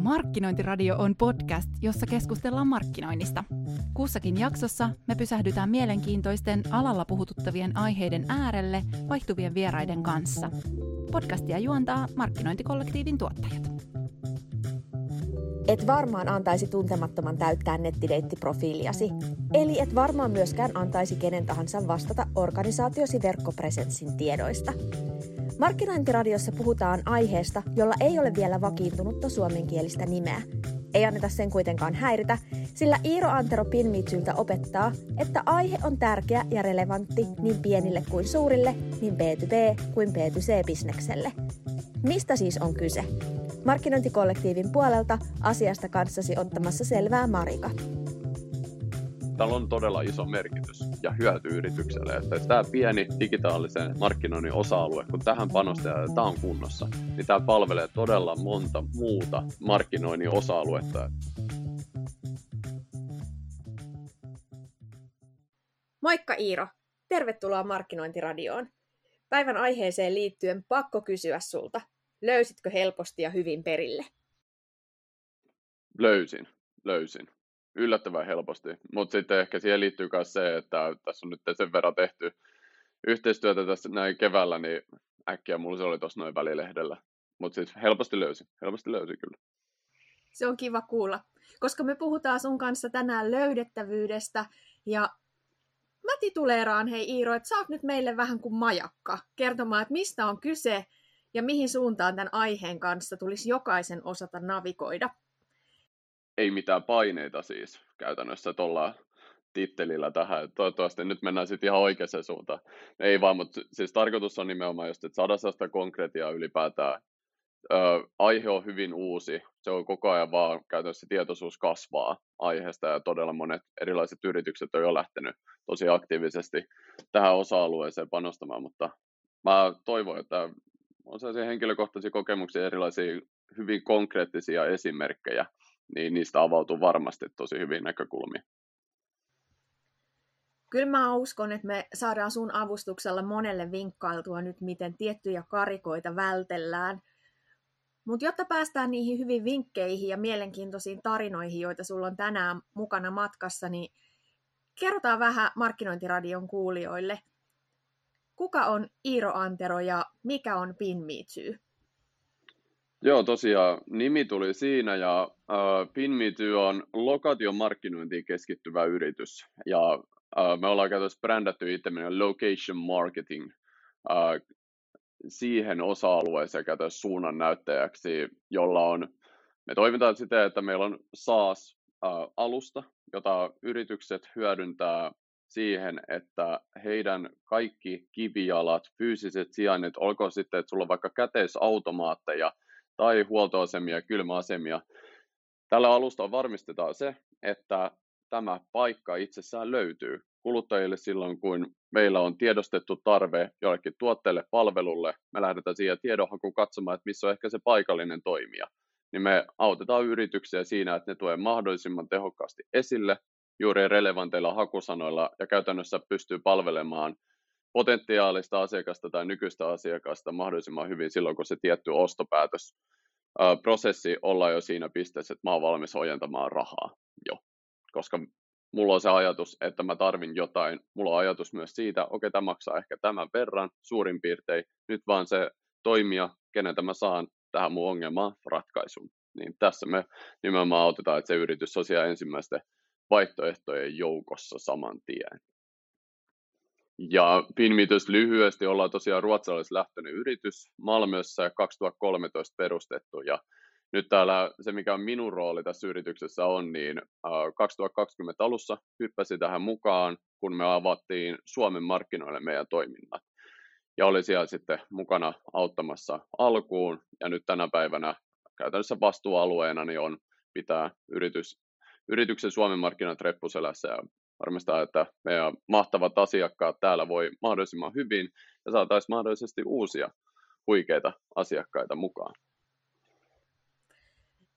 Markkinointiradio on podcast, jossa keskustellaan markkinoinnista. Kussakin jaksossa me pysähdytään mielenkiintoisten alalla puhututtavien aiheiden äärelle vaihtuvien vieraiden kanssa. Podcastia juontaa markkinointikollektiivin tuottajat. Et varmaan antaisi tuntemattoman täyttää nettideittiprofiiliasi. Eli et varmaan myöskään antaisi kenen tahansa vastata organisaatiosi verkkopresenssin tiedoista. Markkinointiradiossa puhutaan aiheesta, jolla ei ole vielä vakiintunutta suomenkielistä nimeä. Ei anneta sen kuitenkaan häiritä, sillä Iiro Antero Pinmitsyltä opettaa, että aihe on tärkeä ja relevantti niin pienille kuin suurille, niin B2B kuin B2C-bisnekselle. Mistä siis on kyse? Markkinointikollektiivin puolelta asiasta kanssasi ottamassa selvää Marika tällä on todella iso merkitys ja hyöty yritykselle. Että tämä pieni digitaalisen markkinoinnin osa-alue, kun tähän panostetaan ja tämä on kunnossa, niin tämä palvelee todella monta muuta markkinoinnin osa-aluetta. Moikka Iiro! Tervetuloa Markkinointiradioon. Päivän aiheeseen liittyen pakko kysyä sulta. Löysitkö helposti ja hyvin perille? Löysin, löysin yllättävän helposti. Mutta sitten ehkä siihen liittyy myös se, että tässä on nyt sen verran tehty yhteistyötä tässä näin keväällä, niin äkkiä mulla se oli tuossa noin välilehdellä. Mutta siis helposti löysin, helposti löysin kyllä. Se on kiva kuulla, koska me puhutaan sun kanssa tänään löydettävyydestä ja mä tituleeraan, hei Iiro, että sä oot nyt meille vähän kuin majakka kertomaan, että mistä on kyse ja mihin suuntaan tämän aiheen kanssa tulisi jokaisen osata navigoida ei mitään paineita siis käytännössä tuolla tittelillä tähän. Toivottavasti nyt mennään sitten ihan oikeaan suuntaan. Ei vaan, mutta siis tarkoitus on nimenomaan just, että saada sitä konkretiaa ylipäätään. Ö, aihe on hyvin uusi. Se on koko ajan vaan käytännössä tietoisuus kasvaa aiheesta ja todella monet erilaiset yritykset on jo lähtenyt tosi aktiivisesti tähän osa-alueeseen panostamaan, mutta mä toivon, että on sellaisia henkilökohtaisia kokemuksia, erilaisia hyvin konkreettisia esimerkkejä, niin niistä avautuu varmasti tosi hyvin näkökulmia. Kyllä mä uskon, että me saadaan sun avustuksella monelle vinkkailtua nyt, miten tiettyjä karikoita vältellään. Mutta jotta päästään niihin hyvin vinkkeihin ja mielenkiintoisiin tarinoihin, joita sulla on tänään mukana matkassa, niin kerrotaan vähän Markkinointiradion kuulijoille. Kuka on Iiro Antero ja mikä on Pinmiitsy? Joo, tosiaan nimi tuli siinä ja äh, Pinmity on lokaation markkinointiin keskittyvä yritys. Ja äh, me ollaan käytössä brändätty itsemme location marketing äh, siihen osa-alueeseen käytössä suunnan näyttäjäksi, jolla on, me toimitaan siten, että meillä on SaaS-alusta, jota yritykset hyödyntää siihen, että heidän kaikki kivijalat, fyysiset sijainnit, olkoon sitten, että sulla on vaikka käteisautomaatteja, tai huoltoasemia, kylmäasemia. Tällä alustalla varmistetaan se, että tämä paikka itsessään löytyy kuluttajille silloin, kun meillä on tiedostettu tarve jollekin tuotteelle, palvelulle. Me lähdetään siihen tiedonhakuun katsomaan, että missä on ehkä se paikallinen toimija. Niin me autetaan yrityksiä siinä, että ne tulee mahdollisimman tehokkaasti esille juuri relevanteilla hakusanoilla ja käytännössä pystyy palvelemaan potentiaalista asiakasta tai nykyistä asiakasta mahdollisimman hyvin silloin, kun se tietty ostopäätös prosessi olla jo siinä pisteessä, että mä oon valmis ojentamaan rahaa jo. Koska mulla on se ajatus, että mä tarvin jotain. Mulla on ajatus myös siitä, okei, okay, tämä maksaa ehkä tämän verran suurin piirtein. Nyt vaan se toimija, keneltä mä saan tähän mun ongelmaan ratkaisun. Niin tässä me nimenomaan autetaan, että se yritys on siellä ensimmäisten vaihtoehtojen joukossa saman tien. Ja Pinmitys lyhyesti ollaan tosiaan ruotsalaislähtöinen yritys Malmössä 2013 perustettu ja nyt täällä se, mikä on minun rooli tässä yrityksessä on, niin 2020 alussa hyppäsin tähän mukaan, kun me avattiin Suomen markkinoille meidän toiminnat. Ja oli siellä sitten mukana auttamassa alkuun, ja nyt tänä päivänä käytännössä vastuualueena niin on pitää yritys, yrityksen Suomen markkinat reppuselässä ja varmistaa, että meidän mahtavat asiakkaat täällä voi mahdollisimman hyvin ja saataisiin mahdollisesti uusia huikeita asiakkaita mukaan.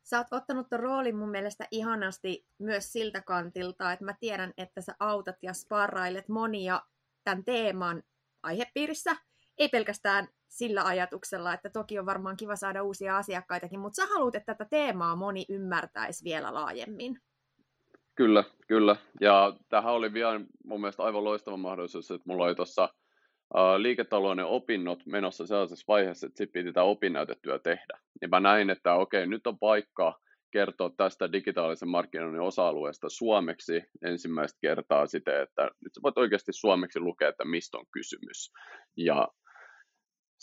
Sä oot ottanut ton roolin mun mielestä ihanasti myös siltä kantilta, että mä tiedän, että sä autat ja sparrailet monia tämän teeman aihepiirissä, ei pelkästään sillä ajatuksella, että toki on varmaan kiva saada uusia asiakkaitakin, mutta sä haluat, että tätä teemaa moni ymmärtäisi vielä laajemmin. Kyllä, kyllä. Ja tähän oli vielä mun mielestä aivan loistava mahdollisuus, että mulla oli tuossa liiketalouden opinnot menossa sellaisessa vaiheessa, että sitten piti tämä opinnäytetyö tehdä. Ja mä näin, että okei, nyt on paikka kertoa tästä digitaalisen markkinoinnin osa-alueesta suomeksi ensimmäistä kertaa siten, että nyt sä voit oikeasti suomeksi lukea, että mistä on kysymys. Ja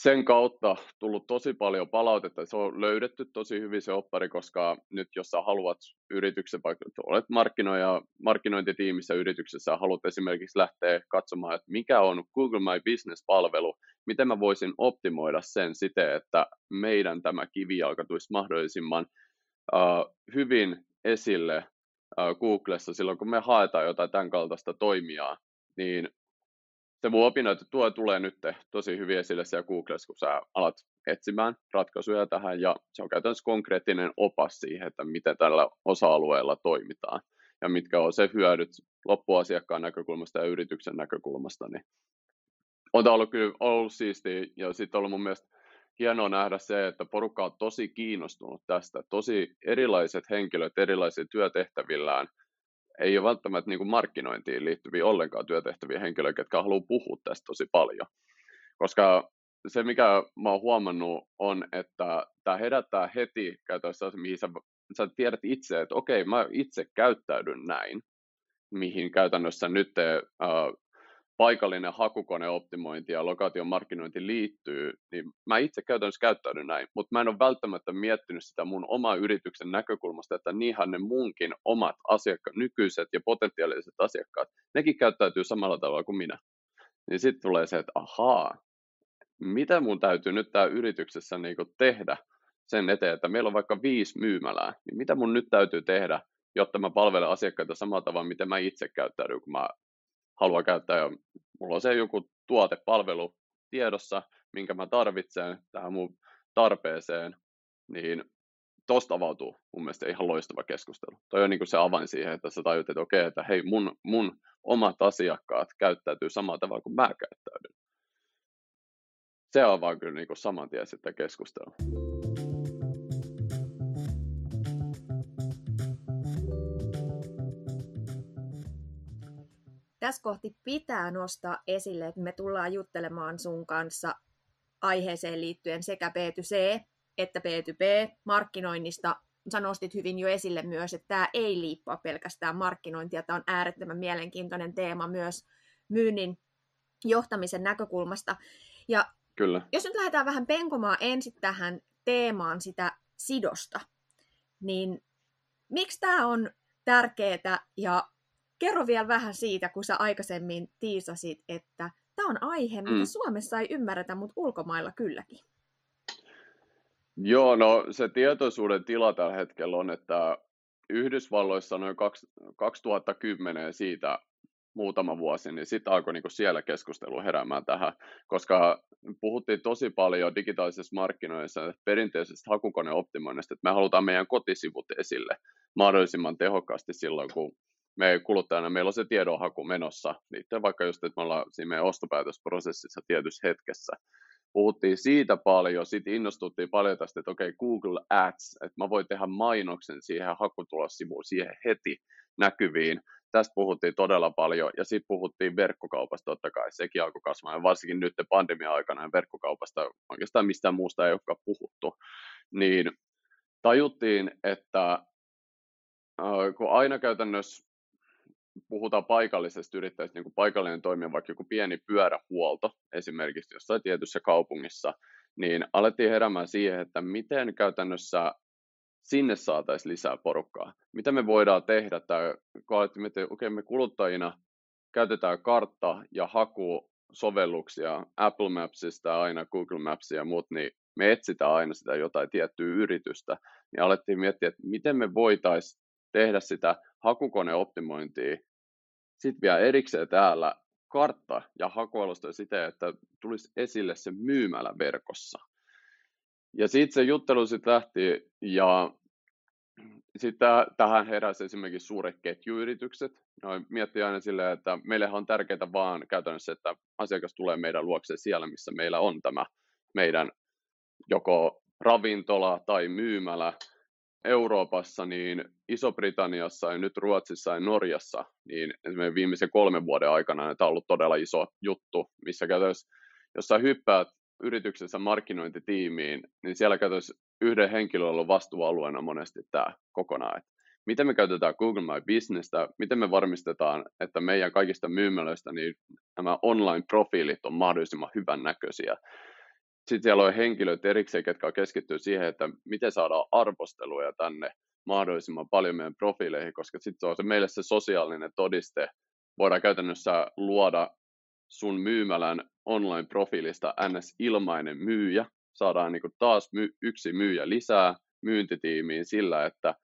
sen kautta tullut tosi paljon palautetta. Se on löydetty tosi hyvin se oppari, koska nyt jos sä haluat yrityksen, vaikka olet markkinoija, markkinointitiimissä yrityksessä haluat esimerkiksi lähteä katsomaan, että mikä on Google My Business-palvelu, miten mä voisin optimoida sen siten, että meidän tämä kivijalka tulisi mahdollisimman uh, hyvin esille uh, Googlessa silloin, kun me haetaan jotain tämän kaltaista toimijaa, niin se mun tuo tulee nyt tosi hyvin esille siellä Googlessa, kun sä alat etsimään ratkaisuja tähän, ja se on käytännössä konkreettinen opas siihen, että miten tällä osa-alueella toimitaan, ja mitkä on se hyödyt loppuasiakkaan näkökulmasta ja yrityksen näkökulmasta, niin on tämä ollut kyllä ollut siistiä, ja sitten ollut mun mielestä hienoa nähdä se, että porukka on tosi kiinnostunut tästä, tosi erilaiset henkilöt erilaisilla työtehtävillään ei ole välttämättä niin kuin markkinointiin liittyviä ollenkaan työtehtäviä henkilöitä, jotka haluaa puhua tästä tosi paljon. Koska se, mikä mä oon huomannut, on, että tämä herättää heti käytössä, mihin sä, sä tiedät itse, että okei, mä itse käyttäydyn näin, mihin käytännössä nyt te, uh, paikallinen hakukoneoptimointi ja lokaation markkinointi liittyy, niin mä itse käytännössä käyttäydyn näin, mutta mä en ole välttämättä miettinyt sitä mun oma yrityksen näkökulmasta, että niinhän ne munkin omat asiakkaat, nykyiset ja potentiaaliset asiakkaat, nekin käyttäytyy samalla tavalla kuin minä. Niin sitten tulee se, että ahaa, mitä mun täytyy nyt tää yrityksessä niinku tehdä sen eteen, että meillä on vaikka viisi myymälää, niin mitä mun nyt täytyy tehdä, jotta mä palvelen asiakkaita samalla tavalla, miten mä itse käyttäydyn, kun mä haluan käyttää ja mulla on se joku tuote, palvelu tiedossa, minkä mä tarvitsen tähän mun tarpeeseen, niin tosta avautuu mun mielestä ihan loistava keskustelu. Toi on niin kuin se avain siihen, että sä tajut, että okei, että hei, mun, mun omat asiakkaat käyttäytyy samalla tavalla kuin mä käyttäydyn. Se avaa kyllä niin kuin saman tien sitten keskustelua. Tässä kohti pitää nostaa esille, että me tullaan juttelemaan sun kanssa aiheeseen liittyen sekä B2C että B2B markkinoinnista. Sä nostit hyvin jo esille myös, että tämä ei liippua pelkästään markkinointia. Tämä on äärettömän mielenkiintoinen teema myös myynnin johtamisen näkökulmasta. Ja Kyllä. jos nyt lähdetään vähän penkomaan ensin tähän teemaan sitä sidosta, niin miksi tämä on tärkeää ja kerro vielä vähän siitä, kun sä aikaisemmin tiisasit, että tämä on aihe, mitä mm. Suomessa ei ymmärretä, mutta ulkomailla kylläkin. Joo, no se tietoisuuden tila tällä hetkellä on, että Yhdysvalloissa noin 2010 siitä muutama vuosi, niin sitten alkoi niinku siellä keskustelu heräämään tähän, koska puhuttiin tosi paljon digitaalisessa markkinoissa perinteisestä hakukoneoptimoinnista, että me halutaan meidän kotisivut esille mahdollisimman tehokkaasti silloin, kun me kuluttajana, meillä on se tiedonhaku menossa, liittyen vaikka just, että me ollaan siinä meidän ostopäätösprosessissa tietyssä hetkessä. Puhuttiin siitä paljon, sitten innostuttiin paljon tästä, että okei, okay, Google Ads, että mä voin tehdä mainoksen siihen hakutulossivuun siihen heti näkyviin. Tästä puhuttiin todella paljon, ja sitten puhuttiin verkkokaupasta totta kai, sekin alkoi kasvaa, ja varsinkin nyt pandemia-aikana ja verkkokaupasta oikeastaan mistään muusta ei olekaan puhuttu. Niin tajuttiin, että kun aina käytännössä puhutaan paikallisesta yrittäjästä, niin kuin paikallinen toimija, vaikka joku pieni pyörähuolto esimerkiksi jossain tietyssä kaupungissa, niin alettiin heräämään siihen, että miten käytännössä sinne saataisiin lisää porukkaa. Mitä me voidaan tehdä, tai kun alettiin miettiä, okei, me kuluttajina käytetään kartta- ja hakusovelluksia Apple Mapsista aina Google Mapsia ja muut, niin me etsitään aina sitä jotain tiettyä yritystä, niin alettiin miettiä, että miten me voitaisiin tehdä sitä hakukoneoptimointia sitten vielä erikseen täällä kartta ja hakualustoja siten, että tulisi esille se myymälä verkossa. Ja sitten se juttelu sitten lähti, ja Sitten tähän heräsi esimerkiksi suuret ketjuyritykset. No, miettii aina silleen, että meillähän on tärkeää vaan käytännössä, että asiakas tulee meidän luokse siellä, missä meillä on tämä meidän joko ravintola tai myymälä, Euroopassa, niin Iso-Britanniassa ja nyt Ruotsissa ja Norjassa, niin esimerkiksi viimeisen kolmen vuoden aikana tämä on ollut todella iso juttu, missä käytännössä, jos sä hyppäät yrityksessä markkinointitiimiin, niin siellä käytännössä yhden henkilöllä on vastuualueena monesti tämä kokonaan, miten me käytetään Google My Businessta, miten me varmistetaan, että meidän kaikista myymälöistä niin nämä online-profiilit on mahdollisimman hyvän näköisiä, sitten siellä on henkilöt erikseen, jotka keskittyy siihen, että miten saadaan arvosteluja tänne mahdollisimman paljon meidän profiileihin, koska sitten se on se meille se sosiaalinen todiste. Voidaan käytännössä luoda sun myymälän online-profiilista NS-ilmainen myyjä. Saadaan niin taas my- yksi myyjä lisää myyntitiimiin sillä, että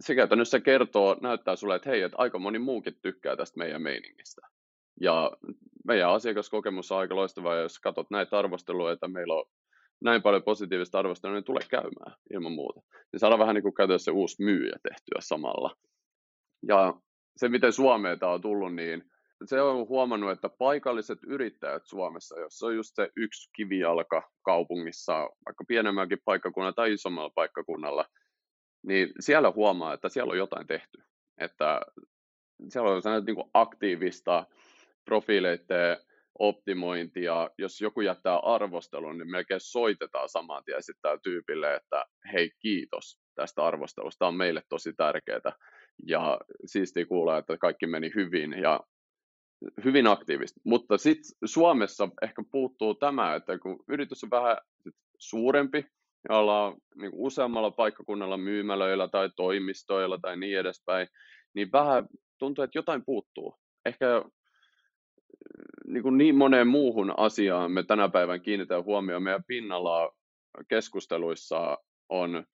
se käytännössä kertoo, näyttää sulle, että hei, että aika moni muukin tykkää tästä meidän meiningistä. Ja meidän asiakaskokemus on aika loistava, ja jos katsot näitä arvosteluja, että meillä on näin paljon positiivista arvostelua, niin tulee käymään ilman muuta. Niin saadaan vähän niin kuin käytännössä uusi myyjä tehtyä samalla. Ja se, miten Suomeen tämä on tullut, niin se on huomannut, että paikalliset yrittäjät Suomessa, jos on just se yksi kivijalka kaupungissa, vaikka pienemmälläkin paikkakunnalla tai isommalla paikkakunnalla, niin siellä huomaa, että siellä on jotain tehty. Että siellä on sellaista niin aktiivista profiileiden optimointia, jos joku jättää arvostelun, niin melkein soitetaan saman tien sitten tyypille, että hei kiitos tästä arvostelusta, tämä on meille tosi tärkeää. Ja siistiä kuulla, että kaikki meni hyvin ja hyvin aktiivisesti. Mutta sitten Suomessa ehkä puuttuu tämä, että kun yritys on vähän suurempi, ja ollaan niin useammalla paikkakunnalla myymälöillä tai toimistoilla tai niin edespäin, niin vähän tuntuu, että jotain puuttuu. Ehkä niin, kuin niin moneen muuhun asiaan me tänä päivän kiinnitetään huomioon. Meidän pinnalla keskusteluissa on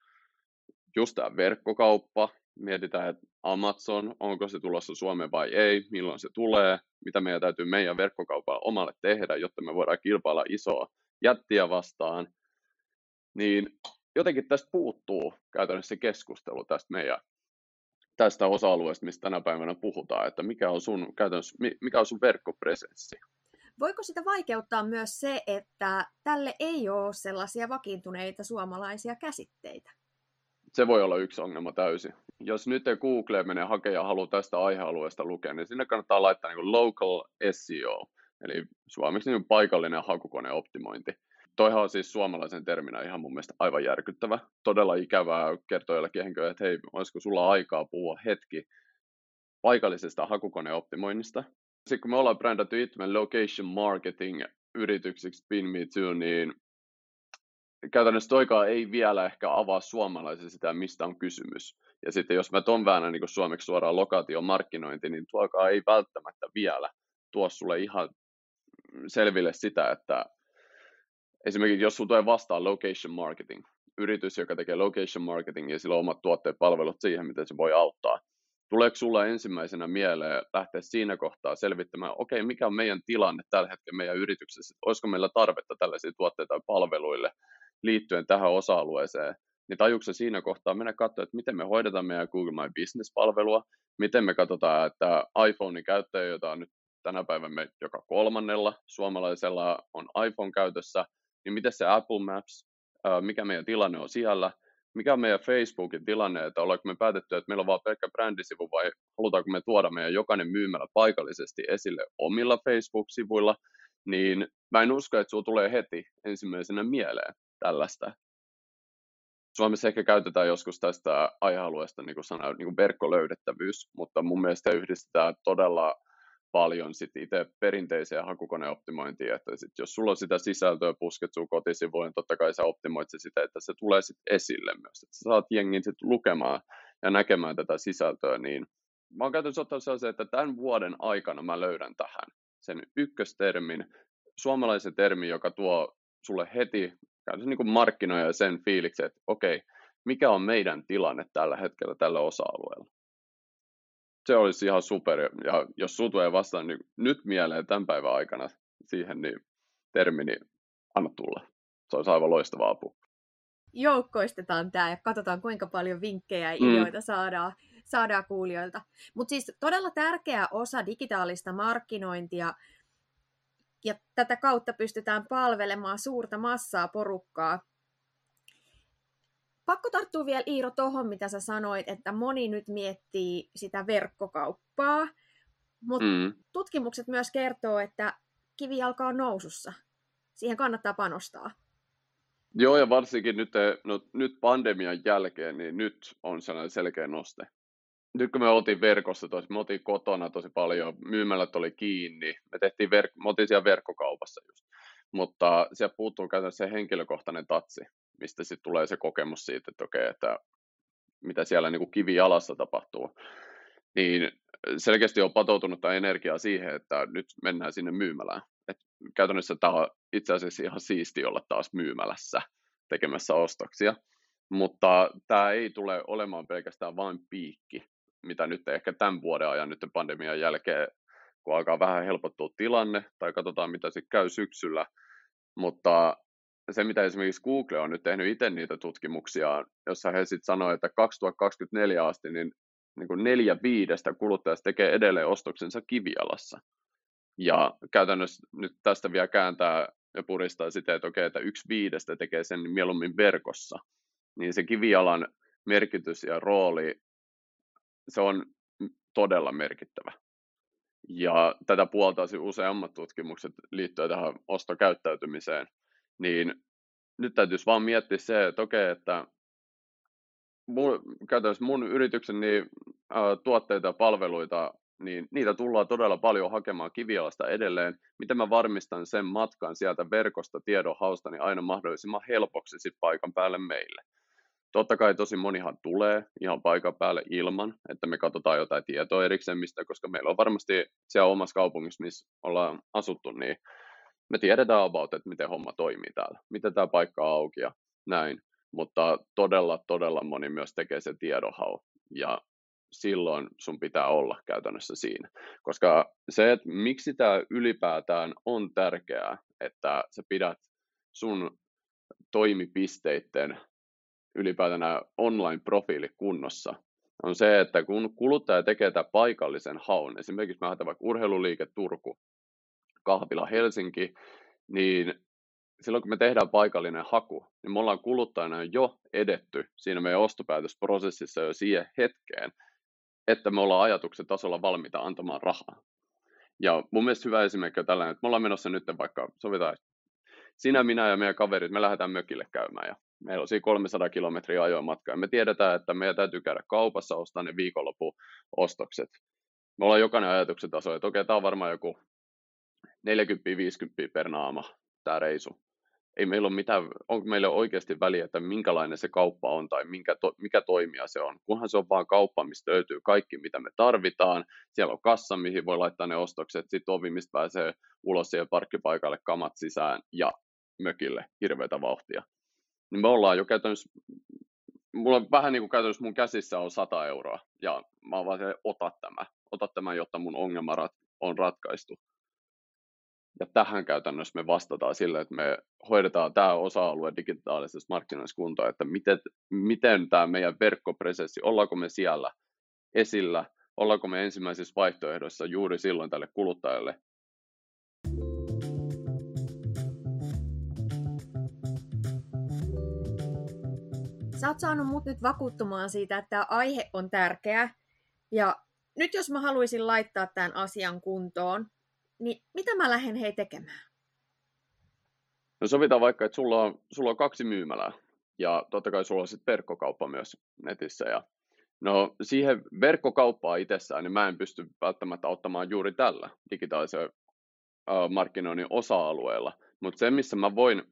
just tämä verkkokauppa. Mietitään, että Amazon, onko se tulossa Suomeen vai ei, milloin se tulee, mitä meidän täytyy meidän verkkokaupalla omalle tehdä, jotta me voidaan kilpailla isoa jättiä vastaan. Niin jotenkin tästä puuttuu käytännössä keskustelu tästä meidän tästä osa-alueesta, mistä tänä päivänä puhutaan, että mikä on sun, käytännössä, mikä on sun verkkopresenssi? Voiko sitä vaikeuttaa myös se, että tälle ei ole sellaisia vakiintuneita suomalaisia käsitteitä? Se voi olla yksi ongelma täysin. Jos nyt Google menee hakemaan ja haluaa tästä aihealueesta lukea, niin sinne kannattaa laittaa niin local SEO, eli suomeksi niin paikallinen hakukoneoptimointi toihan on siis suomalaisen terminä ihan mun mielestä aivan järkyttävä. Todella ikävää kertoa jollekin henkilölle, että hei, olisiko sulla aikaa puhua hetki paikallisesta hakukoneoptimoinnista. Sitten kun me ollaan brändätty itsemme location marketing yrityksiksi Pin Me Too, niin käytännössä toikaa ei vielä ehkä avaa suomalaisille sitä, mistä on kysymys. Ja sitten jos mä ton väännän niin suomeksi suoraan lokaation markkinointi, niin tuokaa ei välttämättä vielä tuo sulle ihan selville sitä, että esimerkiksi jos sinulla tulee vastaan location marketing, yritys, joka tekee location marketing ja sillä on omat tuotteet palvelut siihen, miten se voi auttaa. Tuleeko sulla ensimmäisenä mieleen lähteä siinä kohtaa selvittämään, okei, okay, mikä on meidän tilanne tällä hetkellä meidän yrityksessä, olisiko meillä tarvetta tällaisia tuotteita ja palveluille liittyen tähän osa-alueeseen, niin tajuuko siinä kohtaa mennä katsoa, että miten me hoidetaan meidän Google My Business-palvelua, miten me katsotaan, että iPhonein käyttäjä, jota on nyt tänä päivänä joka kolmannella suomalaisella on iPhone käytössä, niin miten se Apple Maps, mikä meidän tilanne on siellä, mikä on meidän Facebookin tilanne, että ollaanko me päätetty, että meillä on vain pelkkä brändisivu vai halutaanko me tuoda meidän jokainen myymällä paikallisesti esille omilla Facebook-sivuilla, niin mä en usko, että sinulla tulee heti ensimmäisenä mieleen tällaista. Suomessa ehkä käytetään joskus tästä aihealueesta, niin kuin sanoin, niin kuin verkkolöydettävyys, mutta mun mielestä yhdistetään todella paljon sit itse perinteiseen hakukoneoptimointiin, että sit jos sulla on sitä sisältöä pusket sun kotisivuille, niin totta kai sä optimoit se sitä, että se tulee sit esille myös, että sä saat jengin sit lukemaan ja näkemään tätä sisältöä, niin mä oon käytännössä ottanut sellaisen, että tämän vuoden aikana mä löydän tähän sen ykköstermin, suomalaisen termin, joka tuo sulle heti niin kuin markkinoja ja sen fiiliksen, että okei, mikä on meidän tilanne tällä hetkellä tällä osa-alueella se olisi ihan super. Ja jos sinulla tulee vastaan niin nyt mieleen tämän päivän aikana siihen niin termi, niin anna tulla. Se olisi aivan loistava apu. joukkoistetaan tämä ja katsotaan, kuinka paljon vinkkejä ja mm. ideoita mm. saadaan, saadaan kuulijoilta. Mutta siis todella tärkeä osa digitaalista markkinointia, ja tätä kautta pystytään palvelemaan suurta massaa porukkaa. Pakko tarttua vielä Iiro tuohon, mitä sä sanoit, että moni nyt miettii sitä verkkokauppaa, mutta mm. tutkimukset myös kertoo, että kivi alkaa nousussa. Siihen kannattaa panostaa. Joo, ja varsinkin nyt, no, nyt pandemian jälkeen, niin nyt on sellainen selkeä noste. Nyt kun me oltiin verkossa tosi, me oltiin kotona tosi paljon, myymälät oli kiinni, me tehtiin verk- me oltiin siellä verkkokaupassa just. Mutta siellä puuttuu käytännössä se henkilökohtainen tatsi, mistä sitten tulee se kokemus siitä, että okei, että mitä siellä niin kuin kivi jalassa tapahtuu. Niin selkeästi on patoutunut tämä energiaa siihen, että nyt mennään sinne myymälään. Et käytännössä tämä on itse asiassa ihan siisti olla taas myymälässä tekemässä ostoksia, mutta tämä ei tule olemaan pelkästään vain piikki, mitä nyt ehkä tämän vuoden ajan nyt pandemian jälkeen, kun alkaa vähän helpottua tilanne, tai katsotaan mitä sitten käy syksyllä, mutta se, mitä esimerkiksi Google on nyt tehnyt itse niitä tutkimuksia, jossa he sitten sanoivat, että 2024 asti niin, niin kuin neljä viidestä kuluttajasta tekee edelleen ostoksensa kivialassa. Ja käytännössä nyt tästä vielä kääntää ja puristaa sitä, että okei, että yksi viidestä tekee sen mieluummin verkossa. Niin se kivialan merkitys ja rooli, se on todella merkittävä. Ja tätä puoltaisi useammat tutkimukset liittyen tähän ostokäyttäytymiseen. Niin nyt täytyisi vaan miettiä se, että okei, että mun, käytännössä mun yrityksen niin, tuotteita ja palveluita niin niitä tullaan todella paljon hakemaan kivialasta edelleen. Miten mä varmistan sen matkan sieltä verkosta tiedon hausta niin aina mahdollisimman helpoksi sit paikan päälle meille. Totta kai tosi monihan tulee ihan paikan päälle ilman, että me katsotaan jotain tietoa erikseen mistä, koska meillä on varmasti siellä omassa kaupungissa, missä ollaan asuttu, niin me tiedetään about, että miten homma toimii täällä, miten tämä paikka on auki ja näin. Mutta todella, todella moni myös tekee sen tiedonhau. Ja silloin sun pitää olla käytännössä siinä. Koska se, että miksi tämä ylipäätään on tärkeää, että sä pidät sun toimipisteiden ylipäätään online-profiili kunnossa, on se, että kun kuluttaja tekee tämän paikallisen haun, esimerkiksi mä vaikka urheiluliike Turku, kahvila Helsinki, niin silloin kun me tehdään paikallinen haku, niin me ollaan kuluttajana jo edetty siinä meidän ostopäätösprosessissa jo siihen hetkeen, että me ollaan ajatuksen tasolla valmiita antamaan rahaa. Ja mun mielestä hyvä esimerkki on tällainen, että me ollaan menossa nyt vaikka, sovitaan, sinä, minä ja meidän kaverit, me lähdetään mökille käymään ja meillä on siinä 300 kilometriä ajoa matkaa ja me tiedetään, että meidän täytyy käydä kaupassa, ostaa ne viikonloppuostokset. Me ollaan jokainen ajatuksen taso, että okei, tämä on varmaan joku 40-50 per naama, tämä reisu ei meillä ole mitään, onko meillä oikeasti väliä, että minkälainen se kauppa on tai minkä to, mikä toimija se on. Kunhan se on vaan kauppa, mistä löytyy kaikki, mitä me tarvitaan. Siellä on kassa, mihin voi laittaa ne ostokset, sitten ovi, mistä pääsee ulos siihen parkkipaikalle, kamat sisään ja mökille hirveätä vauhtia. Niin me ollaan jo käytännössä, mulla on vähän niin kuin käytännössä mun käsissä on 100 euroa ja mä oon vaan se, ota tämä, ota tämä, jotta mun ongelma on ratkaistu. Ja tähän käytännössä me vastataan sillä, että me hoidetaan tämä osa-alue digitaalisesta markkinoista kuntoon, että miten, miten tämä meidän verkkopresenssi, ollaanko me siellä esillä, ollaanko me ensimmäisissä vaihtoehdoissa juuri silloin tälle kuluttajalle. Sä oot saanut mut nyt vakuuttumaan siitä, että tämä aihe on tärkeä. Ja nyt jos mä haluaisin laittaa tämän asian kuntoon, niin mitä mä lähden hei tekemään? No sovitaan vaikka, että sulla on, sulla on kaksi myymälää ja totta kai sulla on sitten verkkokauppa myös netissä. Ja no siihen verkkokauppaa itsessään, niin mä en pysty välttämättä ottamaan juuri tällä digitaalisen markkinoinnin osa-alueella. Mutta se, missä mä voin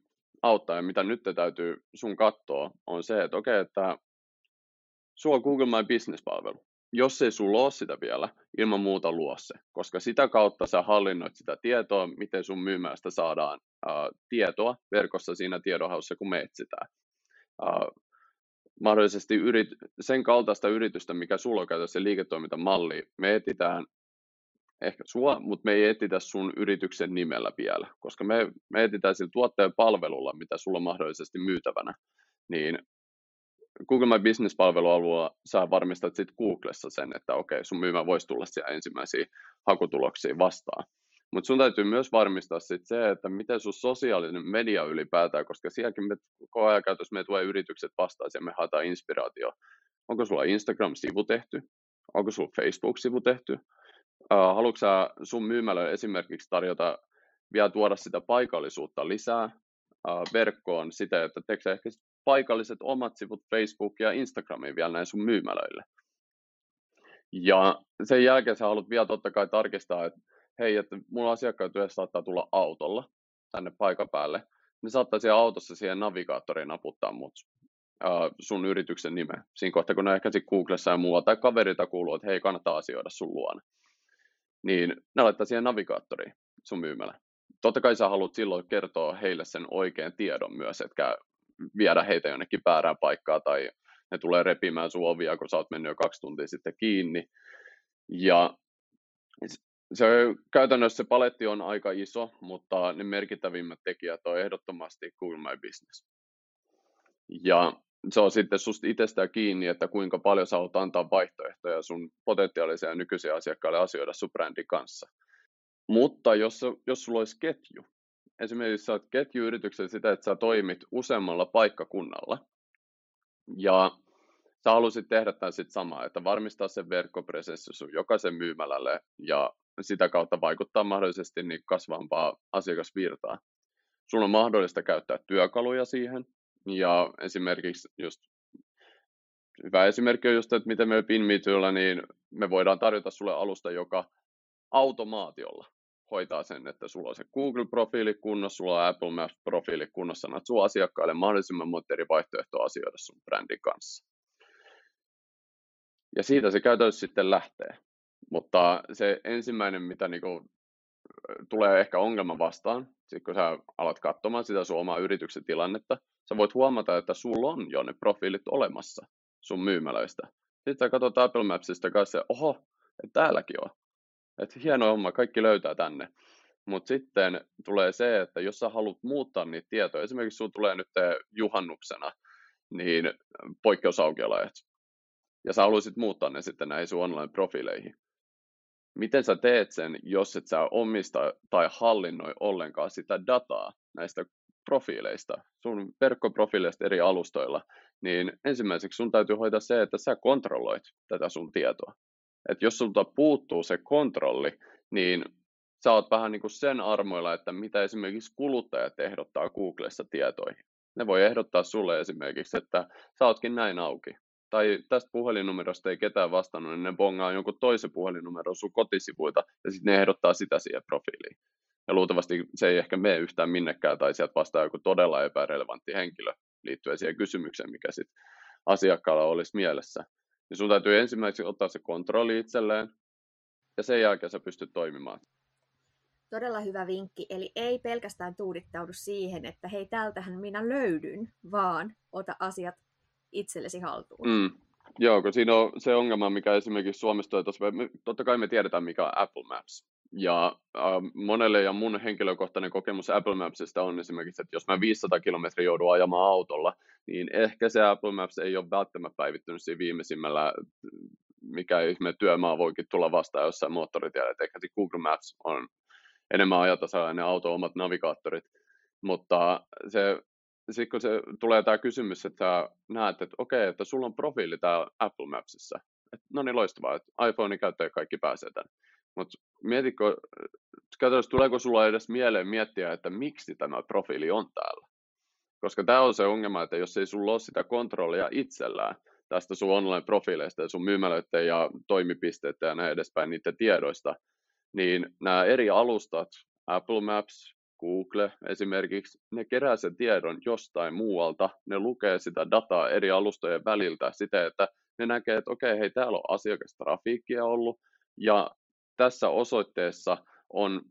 auttaa ja mitä nyt täytyy sun katsoa, on se, että okei, okay, että sulla on Google My Business-palvelu jos ei sulla ole sitä vielä, ilman muuta luo se, koska sitä kautta sä hallinnoit sitä tietoa, miten sun myymästä saadaan uh, tietoa verkossa siinä tiedonhaussa, kun me etsitään. Uh, mahdollisesti yrit, sen kaltaista yritystä, mikä sulla on käytössä liiketoimintamalli, me etsitään ehkä sua, mutta me ei etsitä sun yrityksen nimellä vielä, koska me, me etsitään sillä tuotteen palvelulla, mitä sulla on mahdollisesti myytävänä. niin Google My Business-palvelualueella sä varmistat sitten Googlessa sen, että okei, sun myymä voisi tulla siellä ensimmäisiä hakutuloksia vastaan. Mutta sun täytyy myös varmistaa sit se, että miten sun sosiaalinen media ylipäätään, koska sielläkin me koko ajan käytössä me tulee yritykset vastaan ja me haetaan inspiraatio. Onko sulla Instagram-sivu tehty? Onko sulla Facebook-sivu tehty? Haluatko sä sun myymälöön esimerkiksi tarjota vielä tuoda sitä paikallisuutta lisää verkkoon sitä, että teekö ehkä paikalliset omat sivut Facebook ja Instagramiin vielä näin sun myymälöille. Ja sen jälkeen sä haluat vielä totta kai tarkistaa, että hei, että mulla asiakkaat yhdessä saattaa tulla autolla tänne paikan päälle, ne saattaa siellä autossa siihen navigaattoriin naputtaa mut sun yrityksen nimeä. Siinä kohtaa, kun ne ehkä sitten Googlessa ja muualla, tai kaverita kuuluu, että hei, kannattaa asioida sun luona. Niin ne laittaa siihen navigaattoriin sun myymälä. Totta kai sä haluat silloin kertoa heille sen oikean tiedon myös, etkä viedä heitä jonnekin väärään paikkaan tai ne tulee repimään sun ovia, kun sä oot mennyt jo kaksi tuntia sitten kiinni. Ja se käytännössä se paletti on aika iso, mutta ne merkittävimmät tekijät on ehdottomasti Google My Business. Ja se on sitten susta itsestään kiinni, että kuinka paljon sä haluat antaa vaihtoehtoja sun potentiaalisia ja nykyisiä asiakkaille asioida sun brändin kanssa. Mutta jos, jos sulla olisi ketju, esimerkiksi sä oot ketjuyrityksen sitä, että sä toimit useammalla paikkakunnalla, ja sä haluaisit tehdä tämän sitten samaa, että varmistaa sen verkkopresenssi sun jokaisen myymälälle ja sitä kautta vaikuttaa mahdollisesti niin kasvampaa asiakasvirtaa. Sun on mahdollista käyttää työkaluja siihen, ja esimerkiksi just hyvä esimerkki on just, että miten me Pinmeetyllä, niin me voidaan tarjota sulle alusta, joka automaatiolla hoitaa sen, että sulla on se Google-profiili kunnossa, sulla on Apple Maps-profiili kunnossa, että sun asiakkaille mahdollisimman monta eri vaihtoehtoa asioida sun brändin kanssa. Ja siitä se käytännössä sitten lähtee. Mutta se ensimmäinen, mitä niinku tulee ehkä ongelma vastaan, sit kun sä alat katsomaan sitä sun omaa yrityksen tilannetta, sä voit huomata, että sulla on jo ne profiilit olemassa sun myymälöistä. Sitten sä katsot Apple Mapsista kanssa, oho, että täälläkin on. Että hieno homma, kaikki löytää tänne. Mutta sitten tulee se, että jos sä haluat muuttaa niitä tietoja, esimerkiksi sun tulee nyt juhannuksena, niin poikkeusaukiolajat, ja sä haluaisit muuttaa ne sitten näihin sun online-profiileihin. Miten sä teet sen, jos et sä omista tai hallinnoi ollenkaan sitä dataa näistä profiileista, sun verkkoprofiileista eri alustoilla, niin ensimmäiseksi sun täytyy hoitaa se, että sä kontrolloit tätä sun tietoa. Että jos sulta puuttuu se kontrolli, niin sä oot vähän niin kuin sen armoilla, että mitä esimerkiksi kuluttajat ehdottaa Googlessa tietoihin. Ne voi ehdottaa sulle esimerkiksi, että sä ootkin näin auki. Tai tästä puhelinnumerosta ei ketään vastannut, niin ne bongaa jonkun toisen puhelinnumeron sun kotisivuilta ja sitten ne ehdottaa sitä siihen profiiliin. Ja luultavasti se ei ehkä mene yhtään minnekään tai sieltä vastaa joku todella epärelevantti henkilö liittyen siihen kysymykseen, mikä sitten asiakkaalla olisi mielessä. Niin sun täytyy ensimmäiseksi ottaa se kontrolli itselleen ja sen jälkeen sä pystyt toimimaan. Todella hyvä vinkki, eli ei pelkästään tuudittaudu siihen, että hei, täältähän minä löydyn, vaan ota asiat itsellesi haltuun. Mm. Joo, kun siinä on se ongelma, mikä esimerkiksi Suomessa tuossa, totta kai me tiedetään, mikä on Apple Maps. Ja äh, monelle ja mun henkilökohtainen kokemus Apple Mapsista on esimerkiksi, että jos mä 500 kilometriä joudun ajamaan autolla, niin ehkä se Apple Maps ei ole välttämättä päivittynyt siinä viimeisimmällä, mikä ihme työmaa voikin tulla vastaan jossain moottoritiellä, että ehkä Google Maps on enemmän ajatasainen auto omat navigaattorit, mutta se sitten kun se tulee tämä kysymys, että näet, että okei, että sulla on profiili täällä Apple Mapsissa, että no niin loistavaa, että iPhonein käyttäjä kaikki pääsee tänne. Mutta mietitkö, katsotaan, tuleeko sulla edes mieleen miettiä, että miksi tämä profiili on täällä? Koska tämä on se ongelma, että jos ei sulla ole sitä kontrollia itsellään tästä sun online-profiileista ja sun myymälöiden ja toimipisteiden ja näin edespäin niiden tiedoista, niin nämä eri alustat, Apple Maps, Google esimerkiksi, ne kerää sen tiedon jostain muualta, ne lukee sitä dataa eri alustojen väliltä sitä, että ne näkee, että okei, hei, täällä on asiakastrafiikkia ollut, ja tässä osoitteessa on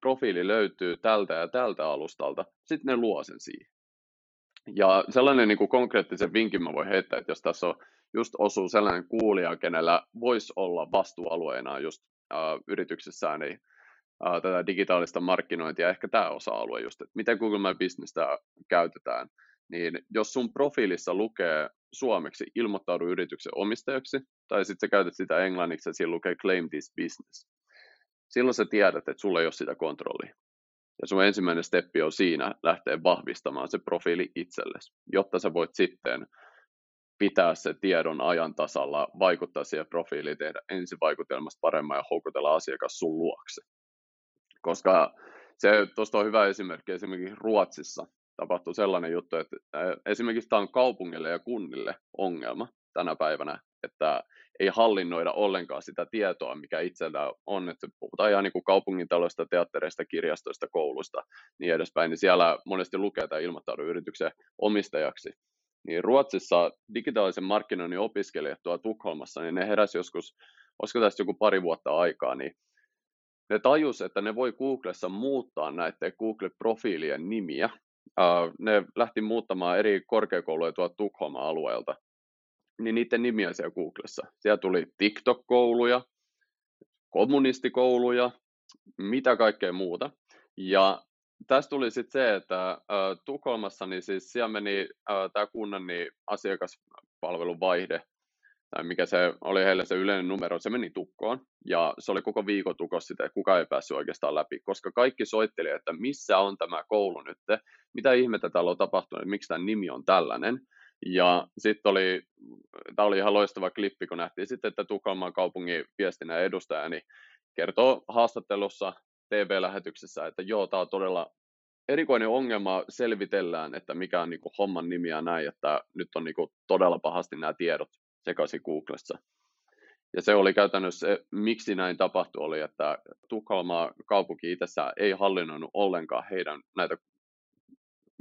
profiili löytyy tältä ja tältä alustalta, sitten ne luo sen siihen. Ja sellainen niin kuin konkreettisen vinkin mä voin heittää, että jos tässä on just osuu sellainen kuulija, kenellä voisi olla vastuualueena just äh, yrityksessään, niin uh, tätä digitaalista markkinointia, ehkä tämä osa-alue just, että miten Google My Businessta käytetään, niin jos sun profiilissa lukee suomeksi ilmoittaudu yrityksen omistajaksi, tai sitten sä käytät sitä englanniksi ja siinä lukee claim this business, silloin sä tiedät, että sulla ei ole sitä kontrollia. Ja sun ensimmäinen steppi on siinä lähteä vahvistamaan se profiili itsellesi, jotta sä voit sitten pitää se tiedon ajan tasalla, vaikuttaa siihen profiiliin, tehdä ensivaikutelmasta paremmin ja houkutella asiakas sun luokse. Koska se tuosta on hyvä esimerkki, esimerkiksi Ruotsissa tapahtuu sellainen juttu, että esimerkiksi tämä on kaupungille ja kunnille ongelma tänä päivänä, että ei hallinnoida ollenkaan sitä tietoa, mikä itsellä on, että puhutaan ihan niin kuin kaupungintaloista, teattereista, kirjastoista, koulusta, niin edespäin, niin siellä monesti lukee tämä ilmoittaudu yrityksen omistajaksi. Niin Ruotsissa digitaalisen markkinoinnin opiskelijat tuolla Tukholmassa, niin ne heräsi joskus, olisiko tästä joku pari vuotta aikaa, niin ne tajus, että ne voi Googlessa muuttaa näiden Google-profiilien nimiä. Ne lähti muuttamaan eri korkeakouluja tuolta Tukholman alueelta niin niiden nimiä siellä Googlessa. Siellä tuli TikTok-kouluja, kommunistikouluja, mitä kaikkea muuta. Ja tästä tuli sitten se, että äh, Tukholmassa, niin siis siellä meni äh, tämä kunnan niin asiakaspalvelun vaihde, tai mikä se oli heille se yleinen numero, se meni tukkoon, ja se oli koko viikon tukos sitä, että kuka ei päässyt oikeastaan läpi, koska kaikki soitteli, että missä on tämä koulu nyt, mitä ihmettä täällä on tapahtunut, miksi tämä nimi on tällainen, ja sitten oli, tämä oli ihan loistava klippi, kun nähtiin sitten, että Tukholman kaupungin viestinnän edustaja niin kertoo haastattelussa TV-lähetyksessä, että joo, tämä on todella erikoinen ongelma, selvitellään, että mikä on niin kuin homman nimi ja näin, että nyt on niin kuin todella pahasti nämä tiedot sekaisin Googlessa. Ja se oli käytännössä se, miksi näin tapahtui, oli, että Tukholma kaupunki itsessään ei hallinnoinut ollenkaan heidän näitä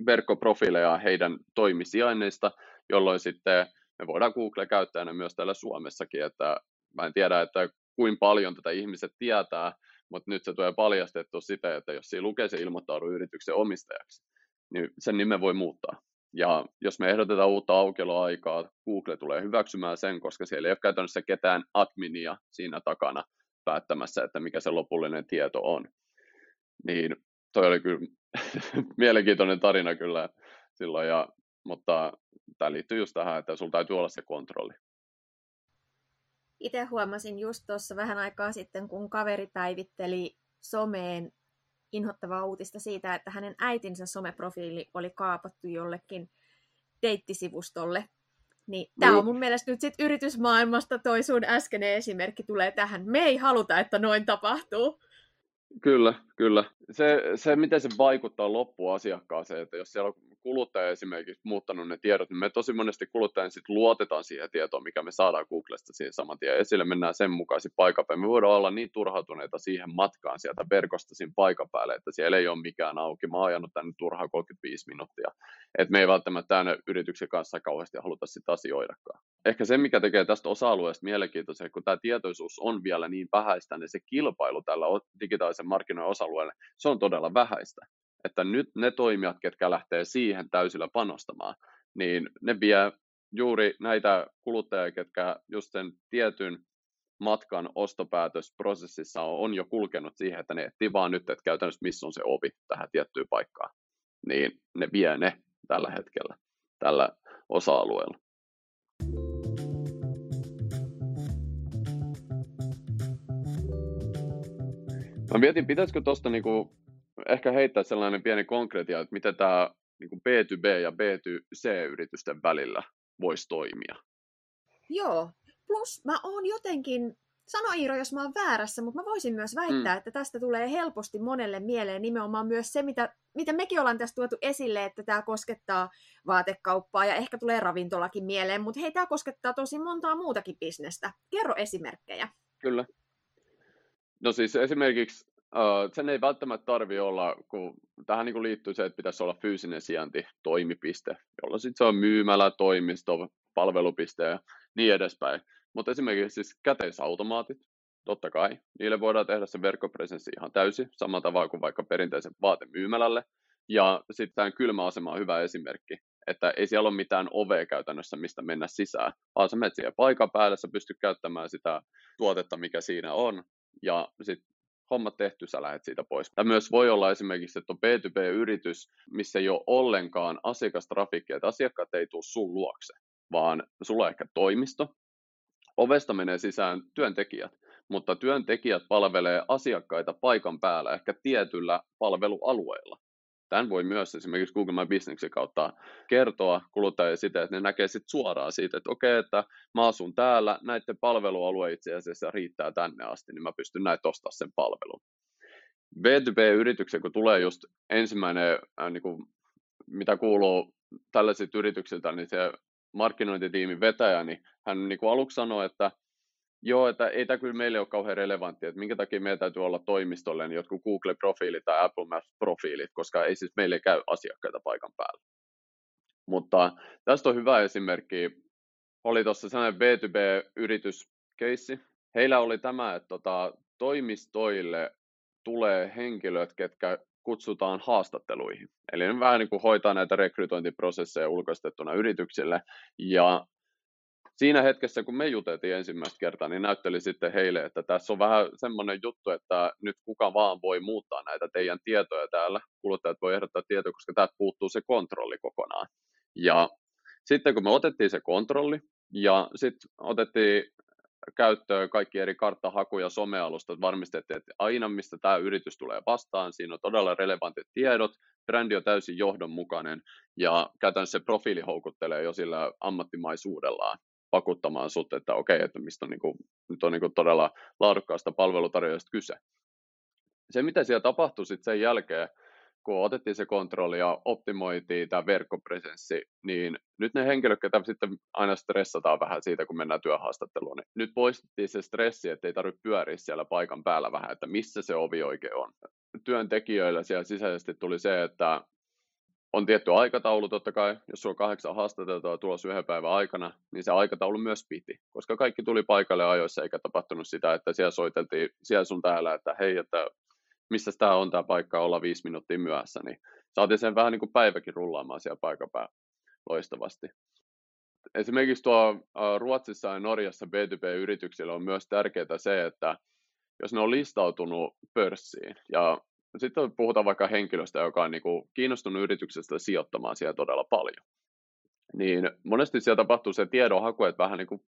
verkkoprofiileja heidän toimisijainneista, jolloin sitten me voidaan Google-käyttäjänä myös täällä Suomessakin, että mä en tiedä, että kuinka paljon tätä ihmiset tietää, mutta nyt se tulee paljastettu sitä, että jos siinä lukee se ilmoittaudu yrityksen omistajaksi, niin sen nimen voi muuttaa. Ja jos me ehdotetaan uutta aukioloaikaa, Google tulee hyväksymään sen, koska siellä ei ole käytännössä ketään adminia siinä takana päättämässä, että mikä se lopullinen tieto on. Niin toi oli kyllä mielenkiintoinen tarina kyllä silloin, ja, mutta tämä liittyy just tähän, että sulla täytyy olla se kontrolli. Itse huomasin just tuossa vähän aikaa sitten, kun kaveri päivitteli someen inhottavaa uutista siitä, että hänen äitinsä someprofiili oli kaapattu jollekin deittisivustolle. Niin tämä on mun mielestä nyt sitten yritysmaailmasta toi sun äskeinen esimerkki tulee tähän. Me ei haluta, että noin tapahtuu. Kyllä, kyllä. Se, se, miten se vaikuttaa loppuasiakkaaseen, että jos siellä on kuluttaja esimerkiksi muuttanut ne tiedot, niin me tosi monesti kuluttajan sitten luotetaan siihen tietoon, mikä me saadaan Googlesta siihen saman tien esille, mennään sen mukaisesti paikan päälle. Me voidaan olla niin turhautuneita siihen matkaan sieltä verkosta siinä paikan päälle, että siellä ei ole mikään auki. Mä oon ajanut tänne turhaa 35 minuuttia. Että me ei välttämättä tänne yrityksen kanssa kauheasti haluta sitä asioidakaan. Ehkä se, mikä tekee tästä osa-alueesta mielenkiintoisen, kun tämä tietoisuus on vielä niin vähäistä, niin se kilpailu tällä digitaalisen markkinoiden osa-alueella, se on todella vähäistä että nyt ne toimijat, ketkä lähtee siihen täysillä panostamaan, niin ne vie juuri näitä kuluttajia, ketkä just sen tietyn matkan ostopäätösprosessissa on, on jo kulkenut siihen, että ne etsii vaan nyt, että käytännössä missä on se ovi tähän tiettyyn paikkaan, niin ne vie ne tällä hetkellä, tällä osa-alueella. Mä mietin, pitäisikö tuosta niinku ehkä heittää sellainen pieni konkreettia, että miten tämä niin kuin B2B ja B2C-yritysten välillä voisi toimia. Joo, plus mä oon jotenkin, sano Iiro, jos mä oon väärässä, mutta mä voisin myös väittää, mm. että tästä tulee helposti monelle mieleen nimenomaan myös se, mitä, mitä mekin ollaan tästä tuotu esille, että tämä koskettaa vaatekauppaa ja ehkä tulee ravintolakin mieleen, mutta hei, tämä koskettaa tosi montaa muutakin bisnestä. Kerro esimerkkejä. Kyllä. No siis esimerkiksi sen ei välttämättä tarvi olla, kun tähän niin kuin liittyy se, että pitäisi olla fyysinen sijainti, toimipiste, jolla sitten se on myymälä, toimisto, palvelupiste ja niin edespäin. Mutta esimerkiksi siis käteisautomaatit, totta kai, niille voidaan tehdä se verkkopresenssi ihan täysin, samalla tavalla kuin vaikka perinteisen vaatemyymälälle. Ja sitten tämä kylmäasema on hyvä esimerkki, että ei siellä ole mitään ovea käytännössä, mistä mennä sisään, vaan sä menet siihen paikan päälle, sä pystyt käyttämään sitä tuotetta, mikä siinä on, ja sitten homma tehty, sä lähdet siitä pois. Tämä myös voi olla esimerkiksi, että on B2B-yritys, missä ei ole ollenkaan asiakastrafikkia, että asiakkaat ei tule sun luokse, vaan sulla on ehkä toimisto, ovesta menee sisään työntekijät, mutta työntekijät palvelee asiakkaita paikan päällä ehkä tietyllä palvelualueella. Tämän voi myös esimerkiksi Google My Businessin kautta kertoa kuluttajille sitä, että ne näkee sitten suoraan siitä, että okei, että mä asun täällä, näiden palvelualue itse asiassa riittää tänne asti, niin mä pystyn näitä ostaa sen palvelun. B2B-yrityksen, kun tulee just ensimmäinen, äh, niin kuin, mitä kuuluu tällaisilta yrityksiltä, niin se markkinointitiimin vetäjä, niin hän niin kuin aluksi sanoi, että Joo, että ei tämä kyllä meille ole kauhean relevantti, että minkä takia meidän täytyy olla toimistolle niin jotkut Google-profiilit tai Apple Maps-profiilit, koska ei siis meille käy asiakkaita paikan päällä. Mutta tästä on hyvä esimerkki. Oli tuossa sellainen B2B-yrityskeissi. Heillä oli tämä, että tota, toimistoille tulee henkilöt, ketkä kutsutaan haastatteluihin. Eli ne vähän niin kuin hoitaa näitä rekrytointiprosesseja ulkoistettuna yrityksille. Ja siinä hetkessä, kun me juteltiin ensimmäistä kertaa, niin näytteli sitten heille, että tässä on vähän semmoinen juttu, että nyt kuka vaan voi muuttaa näitä teidän tietoja täällä. Kuluttajat voi ehdottaa tietoa, koska täältä puuttuu se kontrolli kokonaan. Ja sitten kun me otettiin se kontrolli ja sitten otettiin käyttöön kaikki eri karttahaku- ja somealustat, varmistettiin, että aina mistä tämä yritys tulee vastaan, siinä on todella relevantit tiedot, brändi on täysin johdonmukainen ja käytännössä se profiili houkuttelee jo sillä ammattimaisuudellaan vakuuttamaan sut, että okei, että mistä on, niin kuin, nyt on niin kuin todella laadukkaasta palvelutarjoajasta kyse. Se, mitä siellä tapahtui sitten sen jälkeen, kun otettiin se kontrolli ja optimoitiin tämä verkkopresenssi, niin nyt ne henkilöt, ketä sitten aina stressataan vähän siitä, kun mennään työhaastatteluun, niin nyt poistettiin se stressi, että ei tarvitse pyöriä siellä paikan päällä vähän, että missä se ovi oikein on. Työntekijöillä siellä sisäisesti tuli se, että on tietty aikataulu totta kai, jos sulla on kahdeksan haastateltua tulossa yhden päivän aikana, niin se aikataulu myös piti, koska kaikki tuli paikalle ajoissa eikä tapahtunut sitä, että siellä soiteltiin siellä sun täällä, että hei, että missä tämä on tämä paikka olla viisi minuuttia myöhässä, niin saatiin sen vähän niin kuin päiväkin rullaamaan siellä paikan päällä loistavasti. Esimerkiksi tuo Ruotsissa ja Norjassa B2B-yrityksillä on myös tärkeää se, että jos ne on listautunut pörssiin ja sitten puhutaan vaikka henkilöstä, joka on niin kuin kiinnostunut yrityksestä sijoittamaan siellä todella paljon. Niin monesti siellä tapahtuu se tiedonhaku, että vähän niin kuin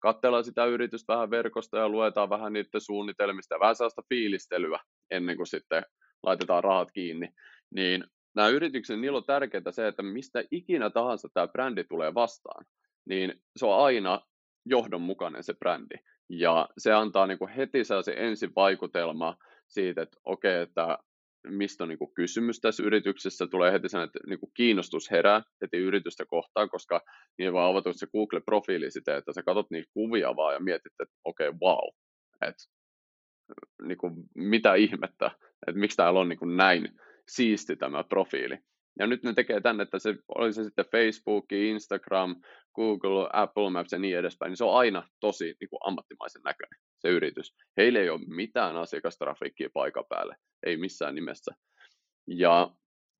katsellaan sitä yritystä vähän verkosta ja luetaan vähän niiden suunnitelmista ja vähän sellaista fiilistelyä ennen kuin sitten laitetaan rahat kiinni. Niin nämä yritykset, niillä on tärkeää se, että mistä ikinä tahansa tämä brändi tulee vastaan, niin se on aina johdonmukainen se brändi. Ja se antaa niin kuin heti sellaisen ensivaikutelma siitä, että okei, okay, että mistä on niin kuin kysymys tässä yrityksessä, tulee heti sen, että niin kuin kiinnostus herää heti yritystä kohtaan, koska niin vaan avataan se Google-profiili sitä, että sä katsot niitä kuvia vaan ja mietit, että okei, okay, wow, että niin kuin, mitä ihmettä, että miksi täällä on niin kuin näin siisti tämä profiili. Ja nyt ne tekee tänne, että se, oli se sitten Facebook, Instagram, Google, Apple Maps ja niin edespäin, niin se on aina tosi niin kuin ammattimaisen näköinen se yritys. Heillä ei ole mitään asiakastrafiikkia paikan päälle, ei missään nimessä. Ja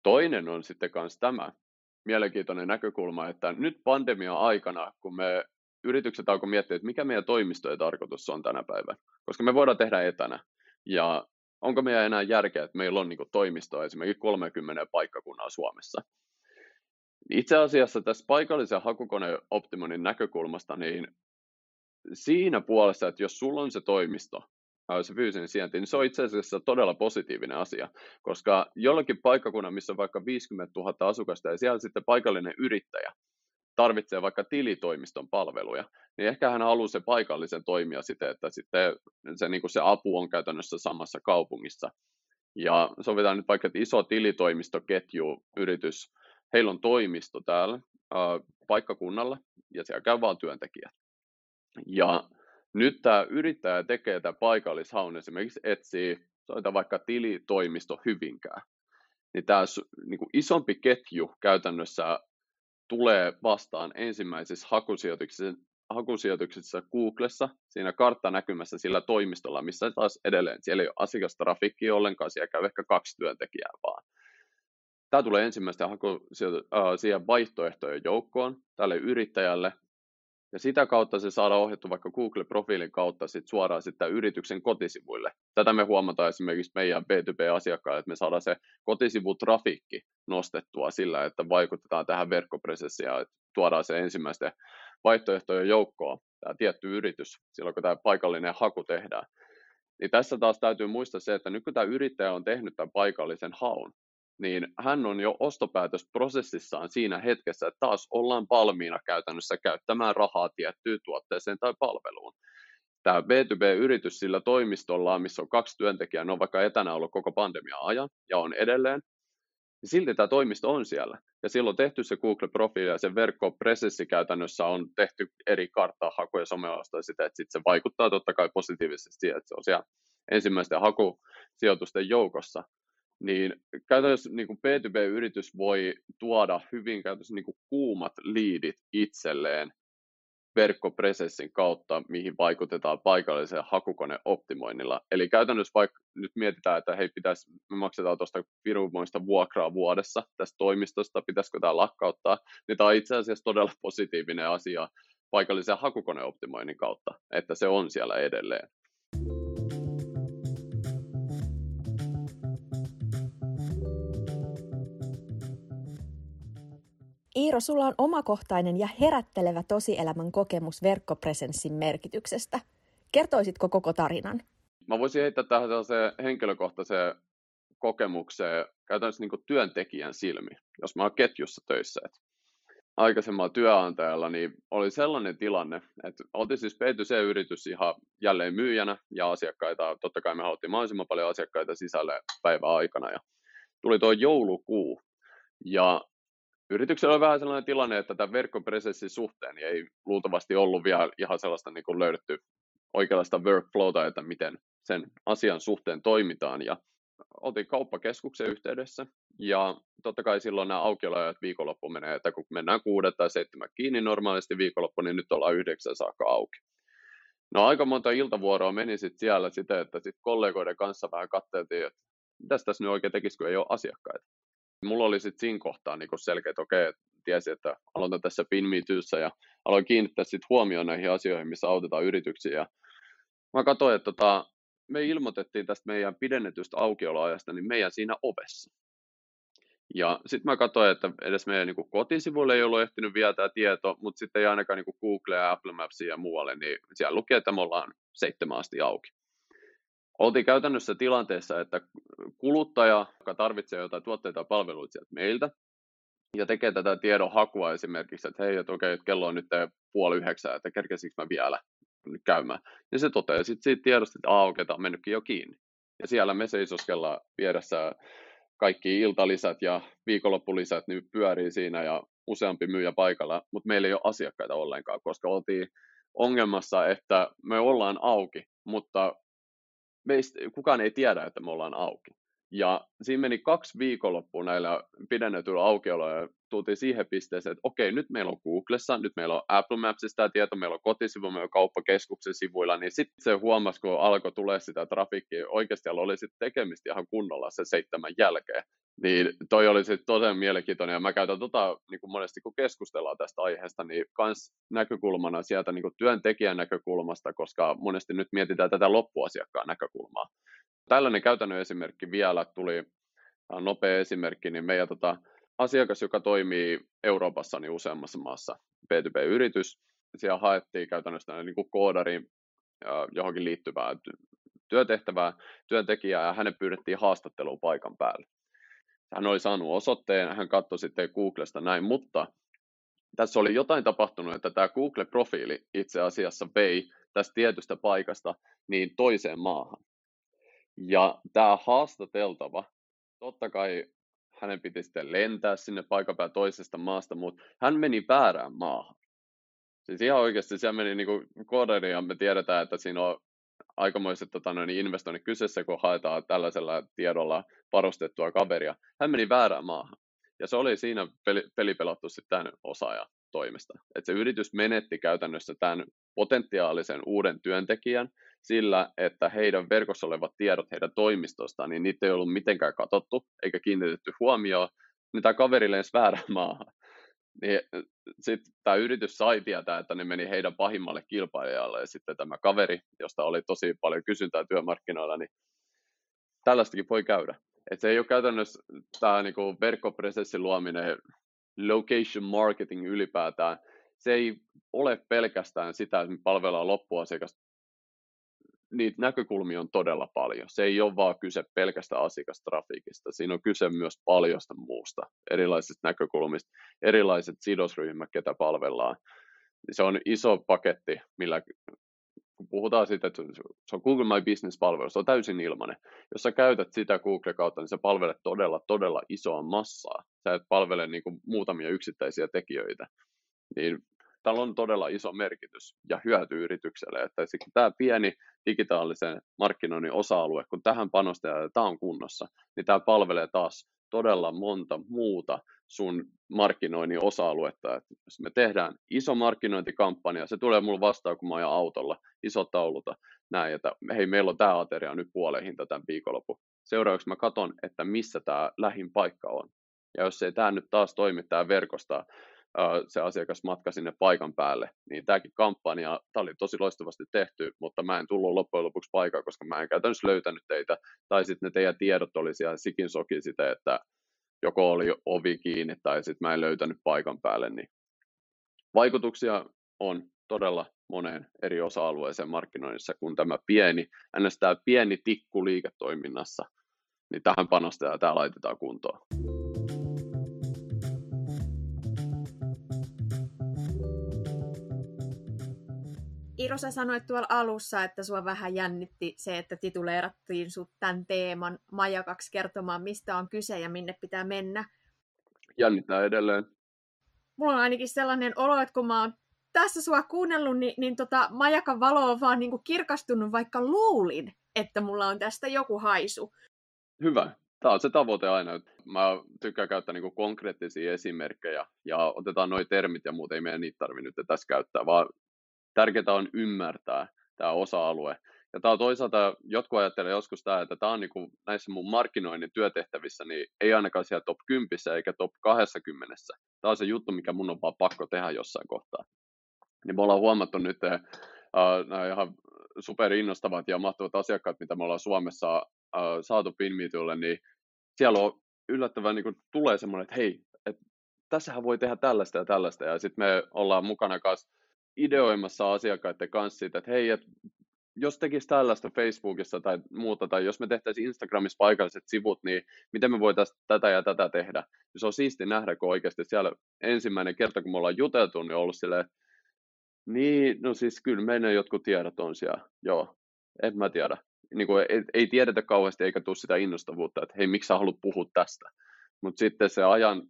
toinen on sitten myös tämä mielenkiintoinen näkökulma, että nyt pandemian aikana, kun me yritykset alkoi miettiä, että mikä meidän toimistojen tarkoitus on tänä päivänä, koska me voidaan tehdä etänä. Ja onko meidän enää järkeä, että meillä on niin toimistoa esimerkiksi 30 paikkakunnan Suomessa. Itse asiassa tässä paikallisen hakukoneoptimoinnin näkökulmasta, niin siinä puolessa, että jos sulla on se toimisto, se fyysinen sijainti, niin se on itse asiassa todella positiivinen asia, koska jollakin paikkakunnan, missä on vaikka 50 000 asukasta ja siellä sitten paikallinen yrittäjä tarvitsee vaikka tilitoimiston palveluja, niin ehkä hän haluaa se paikallisen toimia sitten, että sitten se, niin kuin se apu on käytännössä samassa kaupungissa. Ja sovitaan nyt vaikka, että iso tilitoimistoketju, yritys, heillä on toimisto täällä ää, paikkakunnalla ja siellä käy vaan työntekijät. Ja nyt tämä yrittäjä tekee tämä paikallishaun, esimerkiksi etsii, soita vaikka tilitoimisto Hyvinkää, niin tämä niin isompi ketju käytännössä tulee vastaan ensimmäisissä hakusijoituksissa, hakusijoituksissa Googlessa, siinä karttanäkymässä sillä toimistolla, missä taas edelleen siellä ei ole asiakastrafikki ollenkaan, siellä käy ehkä kaksi työntekijää vaan. Tämä tulee ensimmäistä haku, siihen vaihtoehtojen joukkoon tälle yrittäjälle, Ja sitä kautta se saadaan ohjattu vaikka Google-profiilin kautta sit suoraan sitten yrityksen kotisivuille. Tätä me huomataan esimerkiksi meidän B2B-asiakkaille, että me saadaan se kotisivutrafiikki nostettua sillä, että vaikutetaan tähän verkkopresessiin ja tuodaan se ensimmäisten vaihtoehtojen joukkoon, tämä tietty yritys, silloin kun tämä paikallinen haku tehdään. Niin tässä taas täytyy muistaa se, että nyt kun tämä yrittäjä on tehnyt tämän paikallisen haun, niin hän on jo ostopäätösprosessissaan siinä hetkessä, että taas ollaan valmiina käytännössä käyttämään rahaa tiettyyn tuotteeseen tai palveluun. Tämä B2B-yritys sillä toimistolla, missä on kaksi työntekijää, ne on vaikka etänä ollut koko pandemian ajan ja on edelleen, niin silti tämä toimisto on siellä. Ja silloin tehty se Google-profiili ja se verkkopresessi käytännössä on tehty eri karttahakuja someosta sitä, että sit se vaikuttaa totta kai positiivisesti siihen, että se on siellä ensimmäisten hakusijoitusten joukossa niin käytännössä niin kuin B2B-yritys voi tuoda hyvin käytännössä niin kuin kuumat liidit itselleen verkkopresessin kautta, mihin vaikutetaan paikalliseen hakukoneoptimoinnilla. Eli käytännössä vaikka nyt mietitään, että hei, pitäisi, me maksetaan tuosta virumoista vuokraa vuodessa tästä toimistosta, pitäisikö tämä lakkauttaa, niin tämä on itse asiassa todella positiivinen asia paikallisen hakukoneoptimoinnin kautta, että se on siellä edelleen. Iiro, sulla on omakohtainen ja herättelevä tosielämän kokemus verkkopresenssin merkityksestä. Kertoisitko koko tarinan? Mä voisin heittää tähän sellaiseen henkilökohtaiseen kokemukseen käytännössä niin työntekijän silmi, jos mä oon ketjussa töissä. Et aikaisemmalla työnantajalla niin oli sellainen tilanne, että oltiin siis B2C-yritys ihan jälleen myyjänä ja asiakkaita, totta kai me haluttiin mahdollisimman paljon asiakkaita sisälle päivän aikana ja tuli tuo joulukuu ja yrityksellä on vähän sellainen tilanne, että tämän verkkopresenssin suhteen ei luultavasti ollut vielä ihan sellaista niin kuin löydetty oikeanlaista workflowta, että miten sen asian suhteen toimitaan. Ja oltiin kauppakeskuksen yhteydessä ja totta kai silloin nämä aukioloajat viikonloppu menee, että kun mennään kuudet tai seitsemän kiinni normaalisti viikonloppu, niin nyt ollaan yhdeksän saakka auki. No aika monta iltavuoroa meni sitten siellä sitä, että sitten kollegoiden kanssa vähän katseltiin, että mitäs tässä nyt oikein tekisi, kun ei ole asiakkaita. Mulla oli sitten siinä kohtaa niin selkeä, että okei, tiesi, että aloitan tässä PinMeTyssä ja aloin kiinnittää sitten huomioon näihin asioihin, missä autetaan yrityksiä. Ja mä katsoin, että tota, me ilmoitettiin tästä meidän pidennetystä aukioloajasta niin meidän siinä ovessa. Ja sitten mä katsoin, että edes meidän niin kotisivuille ei ollut ehtinyt vielä tämä tieto, mutta sitten ei ainakaan niin Google ja Apple Mapsia ja muualle, niin siellä lukee, että me ollaan seitsemän asti auki oltiin käytännössä tilanteessa, että kuluttaja, joka tarvitsee jotain tuotteita ja palveluita sieltä meiltä, ja tekee tätä tiedon hakua esimerkiksi, että hei, että okei, että kello on nyt puoli yhdeksää, että kerkesikö mä vielä nyt käymään. Ja se toteaa sitten siitä tiedosta, että aah, okei, on mennytkin jo kiinni. Ja siellä me seisoskellaan vieressä kaikki iltalisät ja viikonloppulisät niin pyörii siinä ja useampi myyjä paikalla, mutta meillä ei ole asiakkaita ollenkaan, koska oltiin ongelmassa, että me ollaan auki, mutta meistä kukaan ei tiedä, että me ollaan auki. Ja siinä meni kaksi viikonloppua näillä pidennetyillä aukioloilla ja tultiin siihen pisteeseen, että okei, nyt meillä on Googlessa, nyt meillä on Apple Mapsista tämä tieto, meillä on kotisivu, meillä on kauppakeskuksen sivuilla, niin sitten se huomasi, kun alkoi tulee sitä trafikkia, oikeasti oli sitten tekemistä ihan kunnolla se seitsemän jälkeen. Niin toi oli sitten todella mielenkiintoinen, ja mä käytän tota, niin kuin monesti kun keskustellaan tästä aiheesta, niin kans näkökulmana sieltä niin kuin työntekijän näkökulmasta, koska monesti nyt mietitään tätä loppuasiakkaan näkökulmaa. Tällainen käytännön esimerkki vielä tuli, nopea esimerkki, niin meidän tota, asiakas, joka toimii Euroopassa niin useammassa maassa, B2B-yritys, siellä haettiin käytännössä niin kuin koodariin johonkin liittyvää työtehtävää työntekijää ja hänen pyydettiin haastatteluun paikan päälle hän oli saanut osoitteen, hän katsoi sitten Googlesta näin, mutta tässä oli jotain tapahtunut, että tämä Google-profiili itse asiassa vei tästä tietystä paikasta niin toiseen maahan. Ja tämä haastateltava, totta kai hänen piti sitten lentää sinne paikan päällä toisesta maasta, mutta hän meni väärään maahan. Siis ihan oikeasti siellä meni niin kuin ja me tiedetään, että siinä on aikamoiset tota, noin, investoinnit kyseessä, kun haetaan tällaisella tiedolla varustettua kaveria. Hän meni väärään maahan. Ja se oli siinä peli, pelipelattu sitten tämän toimesta. Et se yritys menetti käytännössä tämän potentiaalisen uuden työntekijän sillä, että heidän verkossa olevat tiedot heidän toimistostaan, niin niitä ei ollut mitenkään katsottu eikä kiinnitetty huomioon, niin tämä kaveri lensi väärään maahan. Niin sitten tämä yritys sai tietää, että ne meni heidän pahimmalle kilpailijalle ja sitten tämä kaveri, josta oli tosi paljon kysyntää työmarkkinoilla, niin tällaistakin voi käydä. Et se ei ole käytännössä tämä niinku verkkopresenssin luominen, location marketing ylipäätään, se ei ole pelkästään sitä, että me palvellaan loppuasiakasta. Niitä näkökulmia on todella paljon. Se ei ole vaan kyse pelkästä asiakastrafiikista. Siinä on kyse myös paljosta muusta, erilaisista näkökulmista, erilaiset sidosryhmät, ketä palvellaan. Se on iso paketti, millä kun puhutaan siitä, että se on Google My Business-palvelu, se on täysin ilmainen. Jos sä käytät sitä Google kautta, niin sä palvelet todella, todella isoa massaa. Sä et palvele niin kuin muutamia yksittäisiä tekijöitä. Niin tällä on todella iso merkitys ja hyöty yritykselle, että tämä pieni digitaalisen markkinoinnin osa-alue, kun tähän panostetaan ja tämä on kunnossa, niin tämä palvelee taas todella monta muuta sun markkinoinnin osa-aluetta. Et jos me tehdään iso markkinointikampanja, se tulee mulle vastaan, kun mä ajan autolla, iso tauluta, näin, että hei, meillä on tämä ateria nyt puoleen hinta tämän viikonloppu. Seuraavaksi mä katson, että missä tämä lähin paikka on. Ja jos ei tämä nyt taas toimi, tämä verkosta, se asiakasmatka sinne paikan päälle, niin tämäkin kampanja, tämä oli tosi loistavasti tehty, mutta mä en tullut loppujen lopuksi paikkaan, koska mä en käytännössä löytänyt teitä, tai sitten ne teidän tiedot oli siellä sikin soki sitä, että joko oli ovi kiinni tai sitten mä en löytänyt paikan päälle, niin vaikutuksia on todella moneen eri osa-alueeseen markkinoinnissa, kun tämä pieni, ns. tämä pieni tikku liiketoiminnassa, niin tähän panostetaan ja tämä laitetaan kuntoon. Iiro, sä sanoit tuolla alussa, että sua vähän jännitti se, että tituleerattiin sut tämän teeman majakaksi kertomaan, mistä on kyse ja minne pitää mennä. Jännittää edelleen. Mulla on ainakin sellainen olo, että kun mä oon tässä sua kuunnellut, niin, niin tota, majakan valo on vaan niin kuin kirkastunut, vaikka luulin, että mulla on tästä joku haisu. Hyvä. Tämä on se tavoite aina. Mä tykkään käyttää niin konkreettisia esimerkkejä ja otetaan nuo termit ja muuta, ei meidän niitä tarvitse nyt tässä käyttää, vaan tärkeää on ymmärtää tämä osa-alue. Ja tämä toisaalta, jotkut ajattelee joskus tämä, että tämä on niin kuin näissä mun markkinoinnin työtehtävissä, niin ei ainakaan siellä top 10 eikä top 20. Tämä on se juttu, mikä mun on vaan pakko tehdä jossain kohtaa. Niin me ollaan huomattu nyt uh, nämä ihan super innostavat ja mahtavat asiakkaat, mitä me ollaan Suomessa uh, saatu Pinmeetulle, niin siellä on yllättävän niin kuin, tulee semmoinen, että hei, että tässähän voi tehdä tällaista ja tällaista, ja sitten me ollaan mukana kanssa ideoimassa asiakkaiden kanssa siitä, että hei, et jos tekisi tällaista Facebookissa tai muuta, tai jos me tehtäisiin Instagramissa paikalliset sivut, niin miten me voitaisiin tätä ja tätä tehdä. Se on siisti nähdä, kun oikeasti siellä ensimmäinen kerta, kun me ollaan juteltu, niin on ollut silleen, niin, no siis kyllä meidän jotkut tiedot on siellä, joo, en mä tiedä. Niin kuin ei, ei tiedetä kauheasti eikä tule sitä innostavuutta, että hei, miksi sä haluat puhua tästä. Mutta sitten se ajan,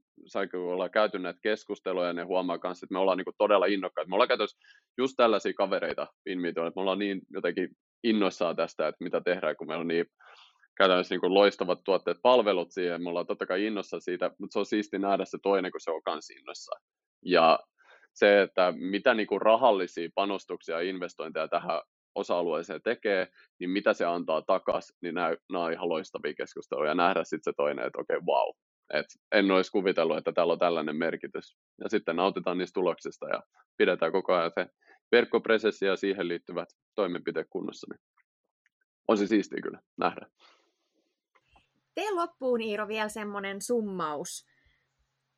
kun ollaan käyty näitä keskusteluja, ja ne huomaa myös, että me ollaan niinku todella innokkaita. Me ollaan käytössä just tällaisia kavereita Pinmeetoilla, että me ollaan niin jotenkin innoissaan tästä, että mitä tehdään, kun meillä on niin käytännössä niin loistavat tuotteet, palvelut siihen. Me ollaan totta kai innossa siitä, mutta se on siisti nähdä se toinen, kun se on myös innossa. Ja se, että mitä niin kuin rahallisia panostuksia ja investointeja tähän osa-alueeseen tekee, niin mitä se antaa takaisin, niin nämä, nämä on ihan loistavia keskusteluja ja nähdä sitten se toinen, että okei, okay, wow, et en olisi kuvitellut, että täällä on tällainen merkitys. Ja sitten nautitaan niistä tuloksista ja pidetään koko ajan se verkkopresessi ja siihen liittyvät toimenpiteet kunnossa. Niin on se siistiä kyllä nähdä. Tee loppuun Iiro vielä semmoinen summaus,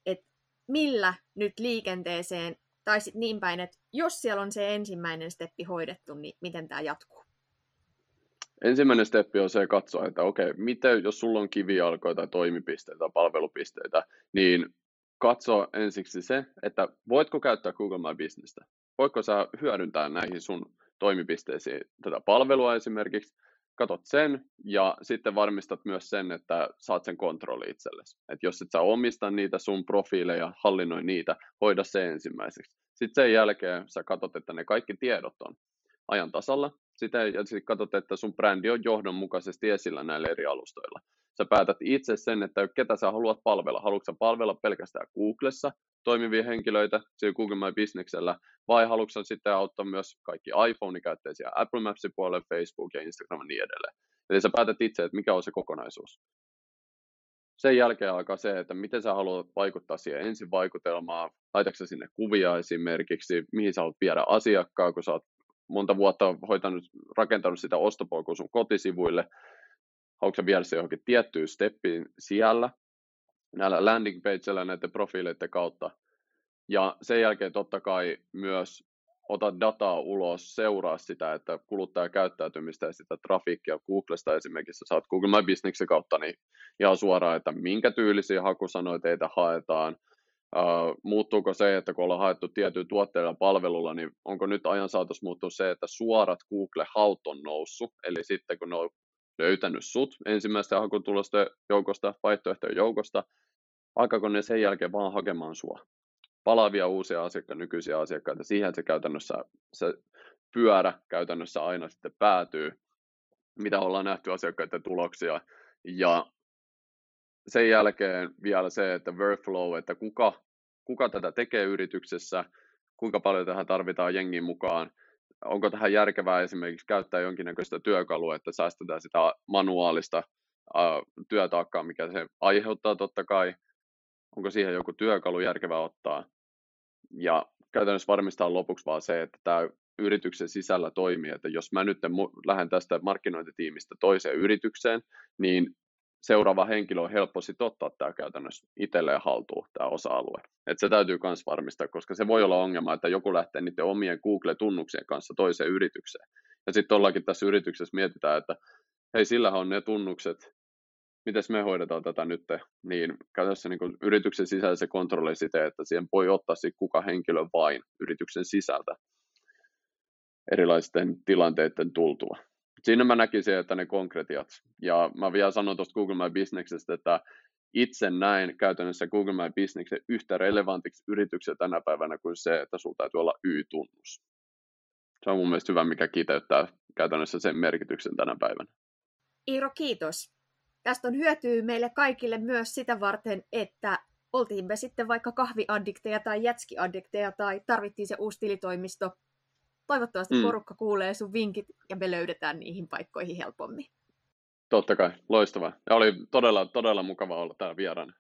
että millä nyt liikenteeseen, tai sitten niin päin, että jos siellä on se ensimmäinen steppi hoidettu, niin miten tämä jatkuu? Ensimmäinen steppi on se katsoa, että okei, miten, jos sulla on kivijalkoja tai toimipisteitä tai palvelupisteitä, niin katso ensiksi se, että voitko käyttää Google My Businessta. Voitko sä hyödyntää näihin sun toimipisteisiin tätä palvelua esimerkiksi, katot sen ja sitten varmistat myös sen, että saat sen kontrolli itsellesi. Et jos et sä omista niitä sun profiileja, hallinnoi niitä, hoida se ensimmäiseksi. Sitten sen jälkeen sä katot, että ne kaikki tiedot on ajan tasalla, sitä ja sitten katsot, että sun brändi on johdonmukaisesti esillä näillä eri alustoilla. Sä päätät itse sen, että ketä sä haluat palvella. Haluatko sä palvella pelkästään Googlessa toimivia henkilöitä, siellä Google My Businessellä, vai haluatko sitten auttaa myös kaikki iPhone-käyttäisiä Apple Mapsin puolelle, Facebook ja Instagram ja niin edelleen. Eli sä päätät itse, että mikä on se kokonaisuus. sen jälkeen alkaa se, että miten sä haluat vaikuttaa siihen ensin vaikutelmaan, laitatko sinne kuvia esimerkiksi, mihin sä haluat viedä asiakkaa, kun sä oot monta vuotta hoitanut, rakentanut sitä ostopolkua sun kotisivuille, haluatko sä viedä se johonkin tiettyyn steppiin siellä, näillä landing pageilla näiden profiileiden kautta. Ja sen jälkeen totta kai myös ota dataa ulos, seuraa sitä, että kuluttaja käyttäytymistä ja sitä trafiikkia Googlesta esimerkiksi, saat Google My Businessin kautta niin ihan suoraan, että minkä tyylisiä hakusanoja teitä haetaan, Uh, muuttuuko se, että kun ollaan haettu tietyllä tuotteella ja palvelulla, niin onko nyt ajan saatossa muuttunut se, että suorat Google-haut on noussut, eli sitten kun ne on löytänyt sut ensimmäisten hakutulosten joukosta, vaihtoehtojen joukosta, alkaako ne sen jälkeen vaan hakemaan sua? Palavia uusia asiakkaita, nykyisiä asiakkaita, siihen se käytännössä, se pyörä käytännössä aina sitten päätyy, mitä ollaan nähty asiakkaiden tuloksia, ja sen jälkeen vielä se, että workflow, että kuka, kuka tätä tekee yrityksessä, kuinka paljon tähän tarvitaan jengin mukaan, onko tähän järkevää esimerkiksi käyttää jonkinnäköistä työkalua, että säästetään sitä manuaalista työtaakkaa, mikä se aiheuttaa totta kai, onko siihen joku työkalu järkevää ottaa. Ja käytännössä varmistaa lopuksi vaan se, että tämä yrityksen sisällä toimii, että jos mä nyt lähden tästä markkinointitiimistä toiseen yritykseen, niin seuraava henkilö on helppo sitten ottaa tämä käytännössä itselleen haltuun, tämä osa-alue. Et se täytyy myös varmistaa, koska se voi olla ongelma, että joku lähtee niiden omien Google-tunnuksien kanssa toiseen yritykseen. Ja sitten ollaankin tässä yrityksessä mietitään, että hei, sillähän on ne tunnukset, miten me hoidetaan tätä nyt, niin käytännössä niin yrityksen sisällä se kontrolli sitä, että siihen voi ottaa sitten kuka henkilö vain yrityksen sisältä erilaisten tilanteiden tultua siinä mä näkisin, että ne konkretiat. Ja mä vielä sanon tuosta Google My Businessesta, että itse näin käytännössä Google My Businessin yhtä relevantiksi yrityksen tänä päivänä kuin se, että sulla täytyy olla Y-tunnus. Se on mun mielestä hyvä, mikä kiteyttää käytännössä sen merkityksen tänä päivänä. Iiro, kiitos. Tästä on hyötyä meille kaikille myös sitä varten, että oltiin me sitten vaikka kahviaddikteja tai jätskiaddikteja tai tarvittiin se uusi tilitoimisto Toivottavasti mm. porukka kuulee sun vinkit ja me löydetään niihin paikkoihin helpommin. Totta kai, loistavaa. Ja oli todella, todella mukava olla täällä vieraana.